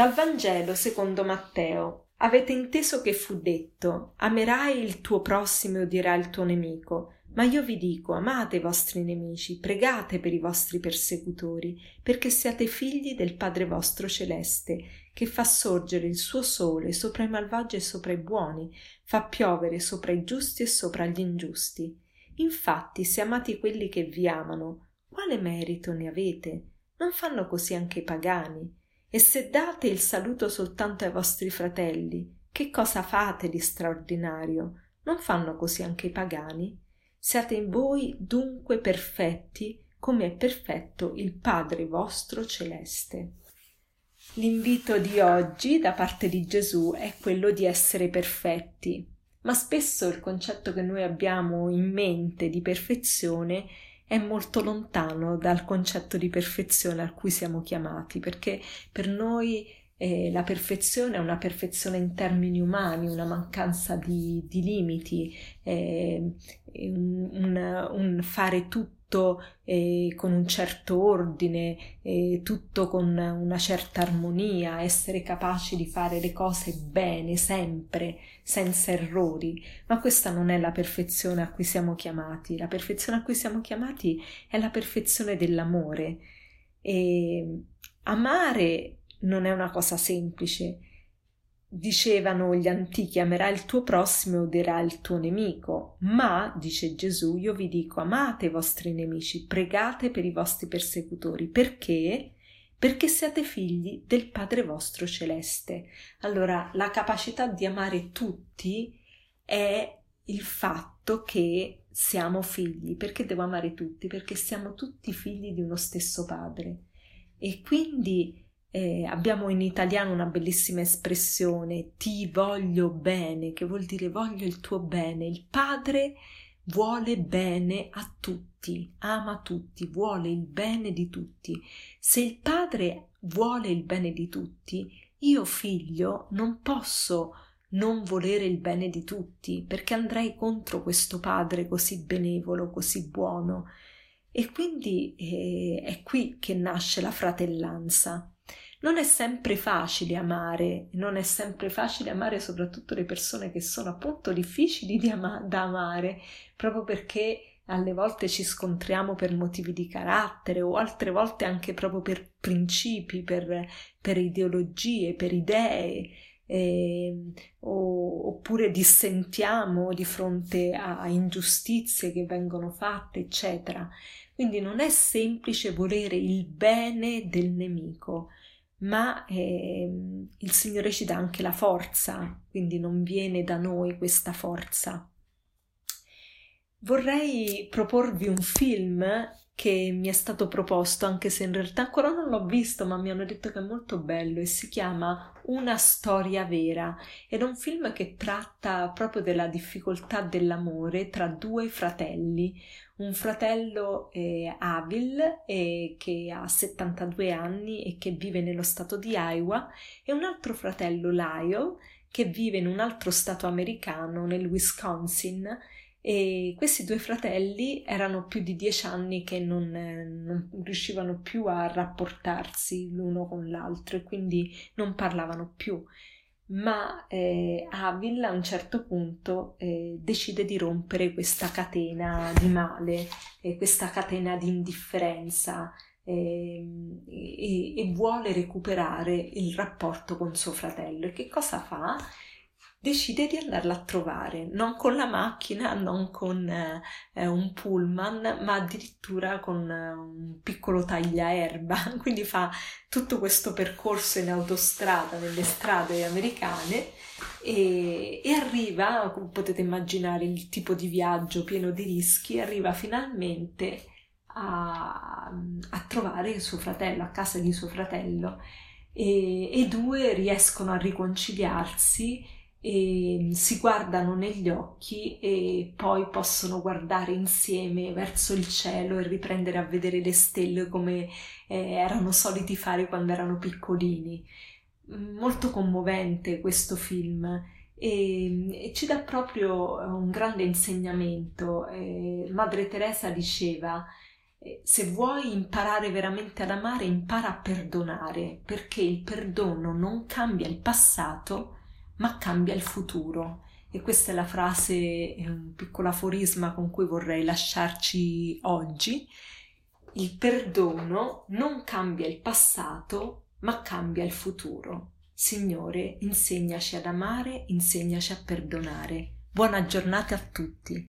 Dal Vangelo secondo Matteo. Avete inteso che fu detto amerai il tuo prossimo e odierai il tuo nemico. Ma io vi dico, amate i vostri nemici, pregate per i vostri persecutori, perché siate figli del Padre vostro celeste, che fa sorgere il suo sole sopra i malvagi e sopra i buoni, fa piovere sopra i giusti e sopra gli ingiusti. Infatti, se amate quelli che vi amano, quale merito ne avete? Non fanno così anche i pagani? E se date il saluto soltanto ai vostri fratelli, che cosa fate di straordinario? Non fanno così anche i pagani? Siate in voi dunque perfetti, come è perfetto il Padre vostro celeste. L'invito di oggi da parte di Gesù è quello di essere perfetti, ma spesso il concetto che noi abbiamo in mente di perfezione è molto lontano dal concetto di perfezione a cui siamo chiamati, perché per noi eh, la perfezione è una perfezione in termini umani, una mancanza di, di limiti, eh, un, un, un, fare tutto eh, con un certo ordine, tutto con una certa armonia, essere capaci di fare le cose bene sempre, senza errori. Ma questa non è la perfezione a cui siamo chiamati. La perfezione a cui siamo chiamati è la perfezione dell'amore. E amare non è una cosa semplice. Dicevano gli antichi, amerai il tuo prossimo e odierai il tuo nemico. Ma, dice Gesù, io vi dico, amate i vostri nemici, pregate per i vostri persecutori. Perché? Perché siate figli del Padre vostro celeste. Allora, la capacità di amare tutti è il fatto che siamo figli. Perché devo amare tutti? Perché siamo tutti figli di uno stesso Padre. E quindi eh, abbiamo in italiano una bellissima espressione ti voglio bene, che vuol dire voglio il tuo bene. Il padre vuole bene a tutti, ama tutti, vuole il bene di tutti. Se il padre vuole il bene di tutti, io figlio non posso non volere il bene di tutti, perché andrei contro questo padre così benevolo, così buono. E quindi eh, è qui che nasce la fratellanza. Non è sempre facile amare, non è sempre facile amare soprattutto le persone che sono appunto difficili ama- da amare, proprio perché alle volte ci scontriamo per motivi di carattere o altre volte anche proprio per principi, per, per ideologie, per idee. Eh, o, oppure dissentiamo di fronte a ingiustizie che vengono fatte, eccetera. Quindi non è semplice volere il bene del nemico, ma eh, il Signore ci dà anche la forza, quindi non viene da noi questa forza. Vorrei proporvi un film che mi è stato proposto, anche se in realtà ancora non l'ho visto, ma mi hanno detto che è molto bello e si chiama Una storia vera. Ed è un film che tratta proprio della difficoltà dell'amore tra due fratelli, un fratello eh, Avil eh, che ha 72 anni e che vive nello stato di Iowa e un altro fratello Lyle che vive in un altro stato americano nel Wisconsin e questi due fratelli erano più di dieci anni che non, non, riuscivano più a rapportarsi l'uno con l'altro e quindi non parlavano più. Ma eh, Avil a un certo punto eh, decide di rompere questa catena di male, eh, questa catena di indifferenza ehm, e, e vuole recuperare il rapporto con suo fratello. E che cosa fa? Decide di andarla a trovare, non con la macchina, non con eh, un pullman, ma addirittura con eh, un piccolo tagliaerba. Quindi fa tutto questo percorso in autostrada, nelle strade americane e, e arriva, come potete immaginare, il tipo di viaggio pieno di rischi, arriva finalmente a, a trovare suo fratello, a casa di suo fratello. E, e due riescono a riconciliarsi e si guardano negli occhi e poi possono guardare insieme verso il cielo e riprendere a vedere le stelle come eh, erano soliti fare quando erano piccolini. Molto commovente questo film e, e ci dà proprio un grande insegnamento. Eh, Madre Teresa diceva se vuoi imparare veramente ad amare, impara a perdonare, perché il perdono non cambia il passato, ma cambia il futuro. E questa è la frase, un piccolo aforisma con cui vorrei lasciarci oggi. Il perdono non cambia il passato, ma cambia il futuro. Signore, insegnaci ad amare, insegnaci a perdonare. Buona giornata a tutti.